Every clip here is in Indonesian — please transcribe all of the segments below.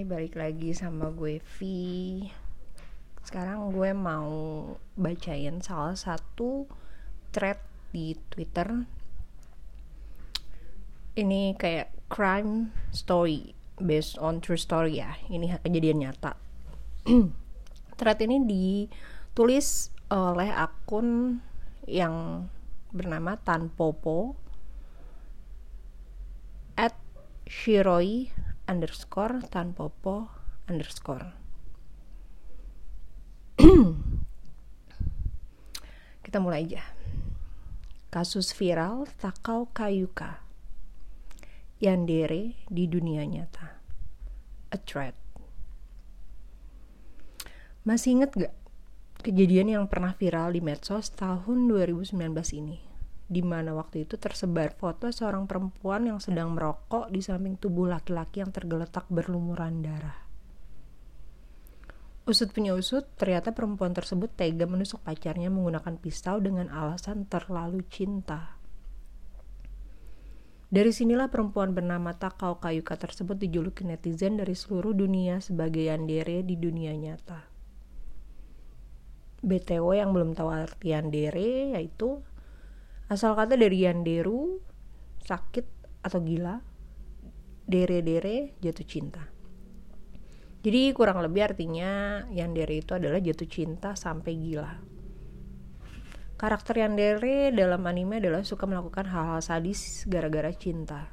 Hai, balik lagi sama gue V. Sekarang gue mau bacain salah satu thread di Twitter. Ini kayak crime story based on true story ya. Ini kejadian nyata. thread ini ditulis oleh akun yang bernama Tanpopo at Shiroi underscore tanpopo underscore. Kita mulai aja. Kasus viral Takao Kayuka. Yandere di dunia nyata. A threat. Masih inget gak kejadian yang pernah viral di medsos tahun 2019 ini di mana waktu itu tersebar foto seorang perempuan yang sedang merokok di samping tubuh laki-laki yang tergeletak berlumuran darah. Usut punya usut, ternyata perempuan tersebut tega menusuk pacarnya menggunakan pisau dengan alasan terlalu cinta. Dari sinilah perempuan bernama Takao Kayuka tersebut dijuluki netizen dari seluruh dunia sebagai yandere di dunia nyata. BTW yang belum tahu arti yandere yaitu Asal kata dari yanderu, sakit atau gila, dere-dere jatuh cinta. Jadi kurang lebih artinya yandere itu adalah jatuh cinta sampai gila. Karakter yandere dalam anime adalah suka melakukan hal-hal sadis gara-gara cinta.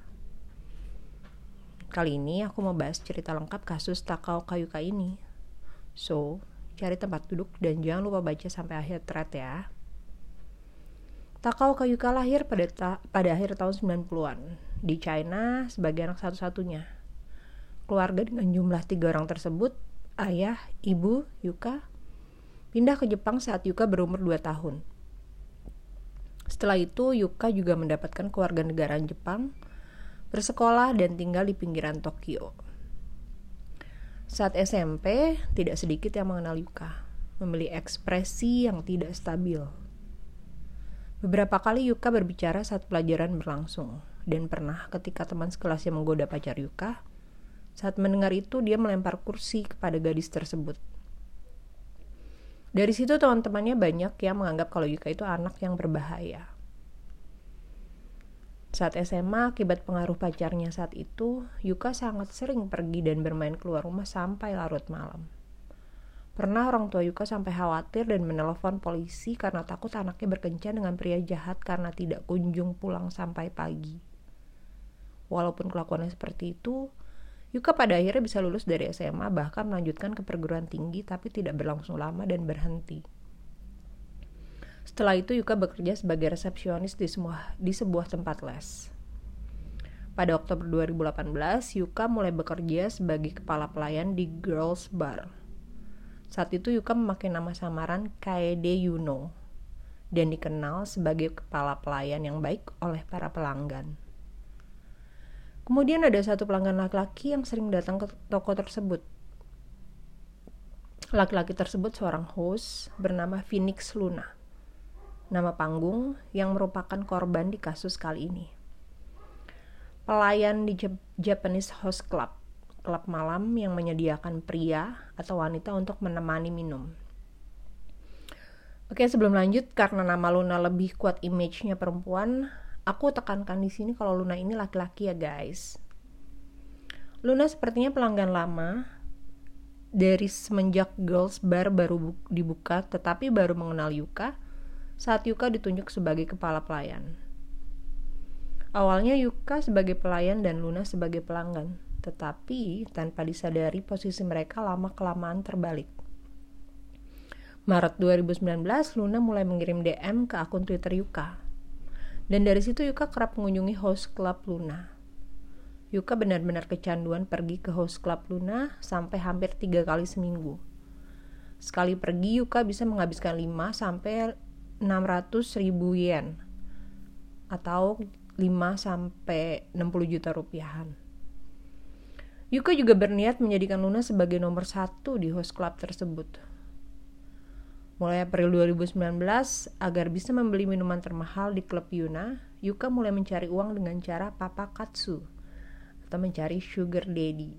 Kali ini aku mau bahas cerita lengkap kasus Takao Kayuka ini. So, cari tempat duduk dan jangan lupa baca sampai akhir thread ya. Takao Kayuka lahir pada, ta pada akhir tahun 90-an di China sebagai anak satu-satunya. Keluarga dengan jumlah tiga orang tersebut, ayah, ibu, Yuka, pindah ke Jepang saat Yuka berumur 2 tahun. Setelah itu, Yuka juga mendapatkan keluarga negaraan Jepang, bersekolah dan tinggal di pinggiran Tokyo. Saat SMP, tidak sedikit yang mengenal Yuka, memiliki ekspresi yang tidak stabil Beberapa kali Yuka berbicara saat pelajaran berlangsung, dan pernah ketika teman sekelasnya menggoda pacar Yuka, saat mendengar itu dia melempar kursi kepada gadis tersebut. Dari situ teman-temannya banyak yang menganggap kalau Yuka itu anak yang berbahaya. Saat SMA, akibat pengaruh pacarnya saat itu, Yuka sangat sering pergi dan bermain keluar rumah sampai larut malam. Pernah orang tua Yuka sampai khawatir dan menelpon polisi karena takut anaknya berkencan dengan pria jahat karena tidak kunjung pulang sampai pagi. Walaupun kelakuannya seperti itu, Yuka pada akhirnya bisa lulus dari SMA bahkan melanjutkan ke perguruan tinggi tapi tidak berlangsung lama dan berhenti. Setelah itu Yuka bekerja sebagai resepsionis di, semua, di sebuah tempat les. Pada Oktober 2018, Yuka mulai bekerja sebagai kepala pelayan di Girls Bar saat itu Yuka memakai nama samaran Kaede Yuno dan dikenal sebagai kepala pelayan yang baik oleh para pelanggan. Kemudian ada satu pelanggan laki-laki yang sering datang ke toko tersebut. Laki-laki tersebut seorang host bernama Phoenix Luna. Nama panggung yang merupakan korban di kasus kali ini. Pelayan di Japanese Host Club klub malam yang menyediakan pria atau wanita untuk menemani minum. Oke, sebelum lanjut karena nama Luna lebih kuat image-nya perempuan, aku tekankan di sini kalau Luna ini laki-laki ya, guys. Luna sepertinya pelanggan lama dari semenjak Girls Bar baru dibuka tetapi baru mengenal Yuka saat Yuka ditunjuk sebagai kepala pelayan. Awalnya Yuka sebagai pelayan dan Luna sebagai pelanggan tetapi tanpa disadari posisi mereka lama-kelamaan terbalik. Maret 2019, Luna mulai mengirim DM ke akun Twitter Yuka. Dan dari situ Yuka kerap mengunjungi host club Luna. Yuka benar-benar kecanduan pergi ke host club Luna sampai hampir tiga kali seminggu. Sekali pergi Yuka bisa menghabiskan 5 sampai 600 ribu yen atau 5 sampai 60 juta rupiahan. Yuka juga berniat menjadikan Luna sebagai nomor satu di host club tersebut. Mulai April 2019, agar bisa membeli minuman termahal di klub Yuna, Yuka mulai mencari uang dengan cara papa katsu atau mencari sugar daddy.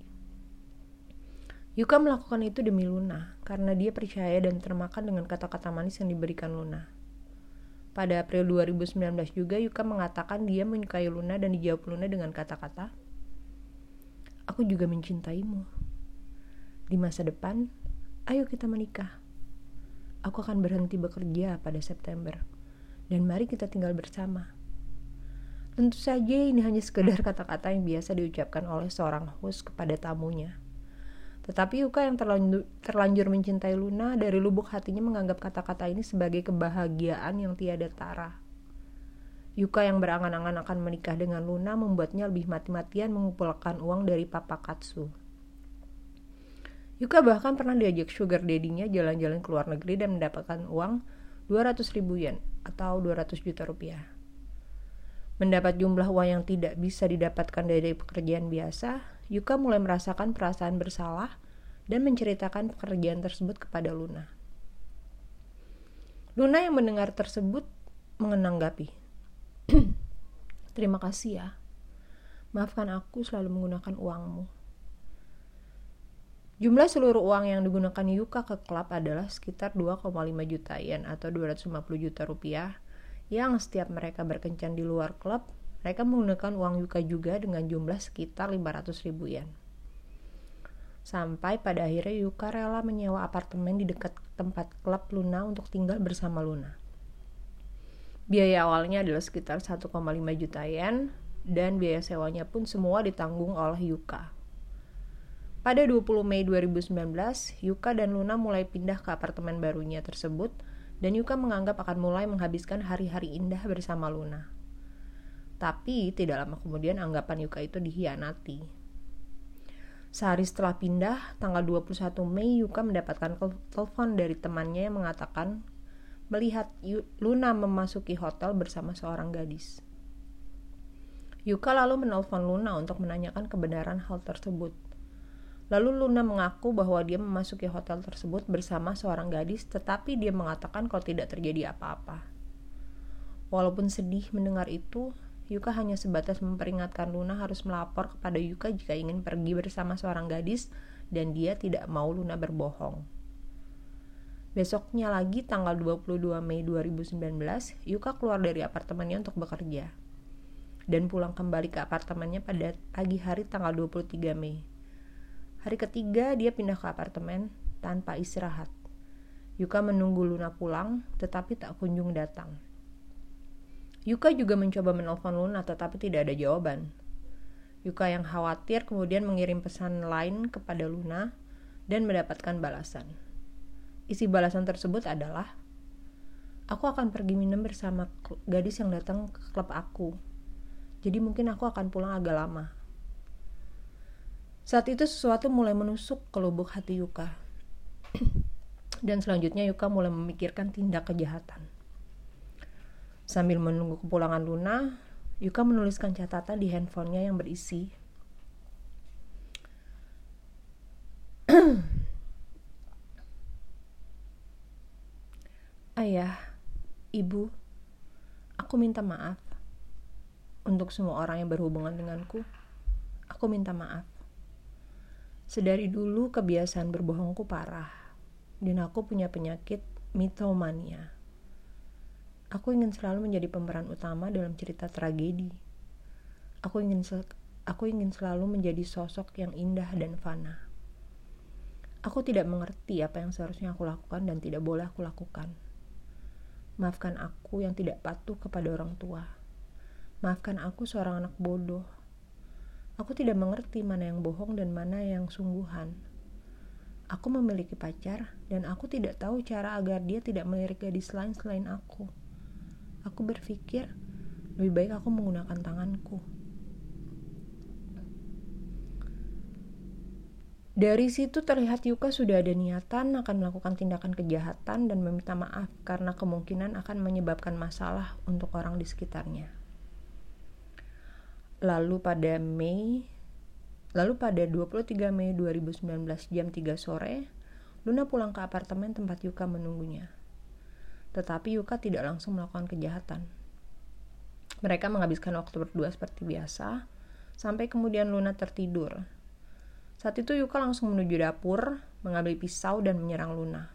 Yuka melakukan itu demi Luna karena dia percaya dan termakan dengan kata-kata manis yang diberikan Luna. Pada April 2019 juga Yuka mengatakan dia menyukai Luna dan dijawab Luna dengan kata-kata, Aku juga mencintaimu. Di masa depan, ayo kita menikah. Aku akan berhenti bekerja pada September. Dan mari kita tinggal bersama. Tentu saja ini hanya sekedar kata-kata yang biasa diucapkan oleh seorang host kepada tamunya tetapi Yuka yang terlanjur, terlanjur mencintai Luna dari lubuk hatinya menganggap kata-kata ini sebagai kebahagiaan yang tiada tara. Yuka yang berangan-angan akan menikah dengan Luna membuatnya lebih mati-matian mengumpulkan uang dari Papa Katsu. Yuka bahkan pernah diajak sugar daddy-nya jalan-jalan ke luar negeri dan mendapatkan uang 200 ribu yen atau 200 juta rupiah. Mendapat jumlah uang yang tidak bisa didapatkan dari pekerjaan biasa, Yuka mulai merasakan perasaan bersalah dan menceritakan pekerjaan tersebut kepada Luna. Luna yang mendengar tersebut mengenanggapi. Terima kasih ya. Maafkan aku selalu menggunakan uangmu. Jumlah seluruh uang yang digunakan Yuka ke klub adalah sekitar 2,5 juta yen atau 250 juta rupiah yang setiap mereka berkencan di luar klub mereka menggunakan uang Yuka juga dengan jumlah sekitar 500 ribu yen. Sampai pada akhirnya Yuka rela menyewa apartemen di dekat tempat klub Luna untuk tinggal bersama Luna. Biaya awalnya adalah sekitar 1,5 juta yen dan biaya sewanya pun semua ditanggung oleh Yuka. Pada 20 Mei 2019, Yuka dan Luna mulai pindah ke apartemen barunya tersebut dan Yuka menganggap akan mulai menghabiskan hari-hari indah bersama Luna. Tapi tidak lama kemudian anggapan Yuka itu dihianati. Sehari setelah pindah, tanggal 21 Mei, Yuka mendapatkan telepon dari temannya yang mengatakan melihat Luna memasuki hotel bersama seorang gadis. Yuka lalu menelpon Luna untuk menanyakan kebenaran hal tersebut. Lalu Luna mengaku bahwa dia memasuki hotel tersebut bersama seorang gadis, tetapi dia mengatakan kalau tidak terjadi apa-apa. Walaupun sedih mendengar itu, Yuka hanya sebatas memperingatkan Luna harus melapor kepada Yuka jika ingin pergi bersama seorang gadis dan dia tidak mau Luna berbohong. Besoknya lagi tanggal 22 Mei 2019, Yuka keluar dari apartemennya untuk bekerja dan pulang kembali ke apartemennya pada pagi hari tanggal 23 Mei. Hari ketiga dia pindah ke apartemen tanpa istirahat. Yuka menunggu Luna pulang tetapi tak kunjung datang. Yuka juga mencoba menelpon Luna tetapi tidak ada jawaban. Yuka yang khawatir kemudian mengirim pesan lain kepada Luna dan mendapatkan balasan. Isi balasan tersebut adalah, Aku akan pergi minum bersama gadis yang datang ke klub aku. Jadi mungkin aku akan pulang agak lama. Saat itu sesuatu mulai menusuk ke lubuk hati Yuka. Dan selanjutnya Yuka mulai memikirkan tindak kejahatan. Sambil menunggu kepulangan Luna, Yuka menuliskan catatan di handphonenya yang berisi. Ayah, ibu, aku minta maaf. Untuk semua orang yang berhubungan denganku, aku minta maaf. Sedari dulu kebiasaan berbohongku parah, dan aku punya penyakit mitomania. Aku ingin selalu menjadi pemeran utama dalam cerita tragedi. Aku ingin aku ingin selalu menjadi sosok yang indah dan fana. Aku tidak mengerti apa yang seharusnya aku lakukan dan tidak boleh aku lakukan. Maafkan aku yang tidak patuh kepada orang tua. Maafkan aku seorang anak bodoh. Aku tidak mengerti mana yang bohong dan mana yang sungguhan. Aku memiliki pacar dan aku tidak tahu cara agar dia tidak melirik gadis lain selain aku aku berpikir lebih baik aku menggunakan tanganku. Dari situ terlihat Yuka sudah ada niatan akan melakukan tindakan kejahatan dan meminta maaf karena kemungkinan akan menyebabkan masalah untuk orang di sekitarnya. Lalu pada Mei Lalu pada 23 Mei 2019 jam 3 sore, Luna pulang ke apartemen tempat Yuka menunggunya tetapi Yuka tidak langsung melakukan kejahatan. Mereka menghabiskan waktu berdua seperti biasa, sampai kemudian Luna tertidur. Saat itu Yuka langsung menuju dapur, mengambil pisau dan menyerang Luna.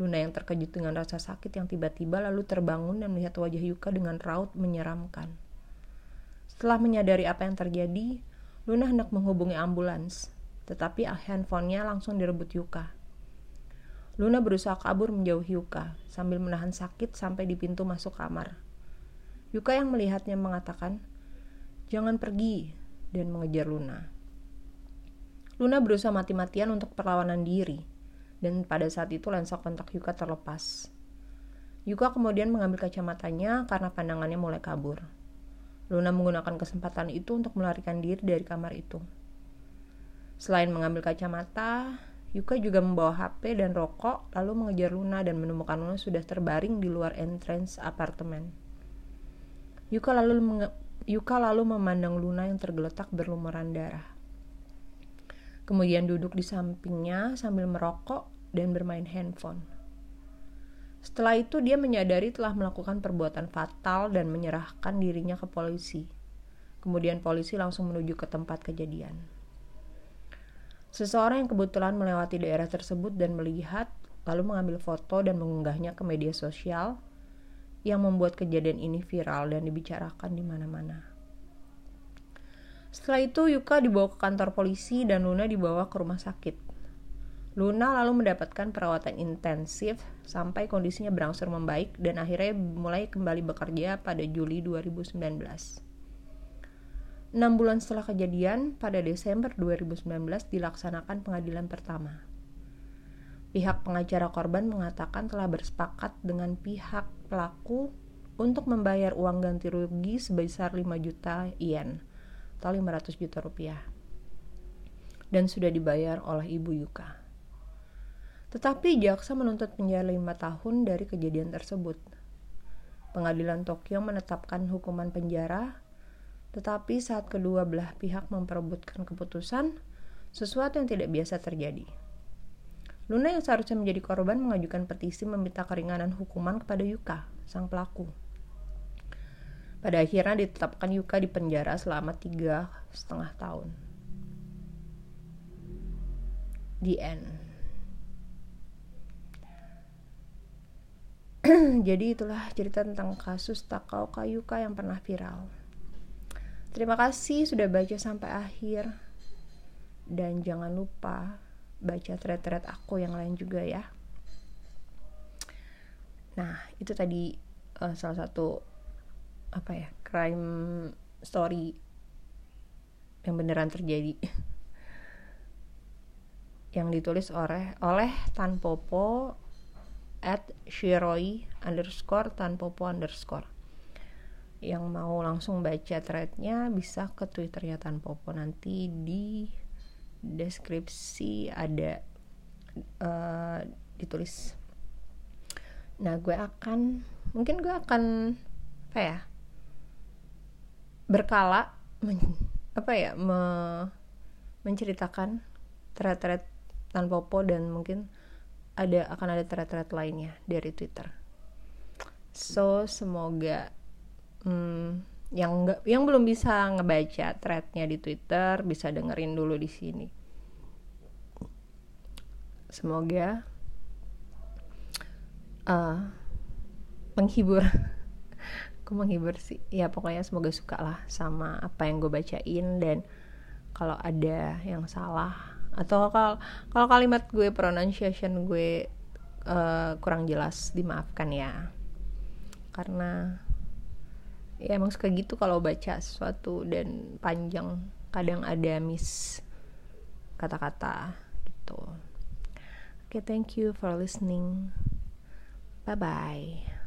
Luna yang terkejut dengan rasa sakit yang tiba-tiba lalu terbangun dan melihat wajah Yuka dengan raut menyeramkan. Setelah menyadari apa yang terjadi, Luna hendak menghubungi ambulans, tetapi handphonenya langsung direbut Yuka. Luna berusaha kabur menjauhi Yuka sambil menahan sakit sampai di pintu masuk kamar. Yuka yang melihatnya mengatakan, "Jangan pergi," dan mengejar Luna. Luna berusaha mati-matian untuk perlawanan diri, dan pada saat itu lensa kontak Yuka terlepas. Yuka kemudian mengambil kacamatanya karena pandangannya mulai kabur. Luna menggunakan kesempatan itu untuk melarikan diri dari kamar itu. Selain mengambil kacamata, Yuka juga membawa HP dan rokok lalu mengejar Luna dan menemukan Luna sudah terbaring di luar entrance apartemen. Yuka lalu Yuka lalu memandang Luna yang tergeletak berlumuran darah kemudian duduk di sampingnya sambil merokok dan bermain handphone. Setelah itu dia menyadari telah melakukan perbuatan fatal dan menyerahkan dirinya ke polisi. Kemudian polisi langsung menuju ke tempat kejadian. Seseorang yang kebetulan melewati daerah tersebut dan melihat, lalu mengambil foto dan mengunggahnya ke media sosial yang membuat kejadian ini viral dan dibicarakan di mana-mana. Setelah itu Yuka dibawa ke kantor polisi dan Luna dibawa ke rumah sakit. Luna lalu mendapatkan perawatan intensif sampai kondisinya berangsur membaik dan akhirnya mulai kembali bekerja pada Juli 2019. Enam bulan setelah kejadian, pada Desember 2019 dilaksanakan pengadilan pertama. Pihak pengacara korban mengatakan telah bersepakat dengan pihak pelaku untuk membayar uang ganti rugi sebesar 5 juta yen atau 500 juta rupiah dan sudah dibayar oleh ibu Yuka. Tetapi jaksa menuntut penjara 5 tahun dari kejadian tersebut. Pengadilan Tokyo menetapkan hukuman penjara, tetapi saat kedua belah pihak memperebutkan keputusan, sesuatu yang tidak biasa terjadi. Luna yang seharusnya menjadi korban mengajukan petisi meminta keringanan hukuman kepada Yuka, sang pelaku. Pada akhirnya ditetapkan Yuka di penjara selama tiga setengah tahun. The end. Jadi itulah cerita tentang kasus Takao Kayuka yang pernah viral. Terima kasih sudah baca sampai akhir. Dan jangan lupa baca thread-thread aku yang lain juga ya. Nah, itu tadi uh, salah satu apa ya crime story yang beneran terjadi. Yang ditulis oleh oleh Tan Popo at Shiroi underscore Tan Popo underscore. Yang mau langsung baca threadnya bisa ke twitternya Tan Popo. Nanti di deskripsi ada uh, ditulis. Nah gue akan mungkin gue akan apa ya berkala men, apa ya me, menceritakan thread-thread tanpa popo dan mungkin ada akan ada thread-thread lainnya dari Twitter. So semoga hmm, yang nggak yang belum bisa ngebaca threadnya di Twitter bisa dengerin dulu di sini. Semoga uh, menghibur aku menghibur sih. Ya pokoknya semoga suka lah sama apa yang gue bacain dan kalau ada yang salah atau kalau kalau kalimat gue pronunciation gue uh, kurang jelas dimaafkan ya. Karena ya emang suka gitu kalau baca sesuatu dan panjang kadang ada miss kata-kata gitu. Oke okay, thank you for listening. Bye bye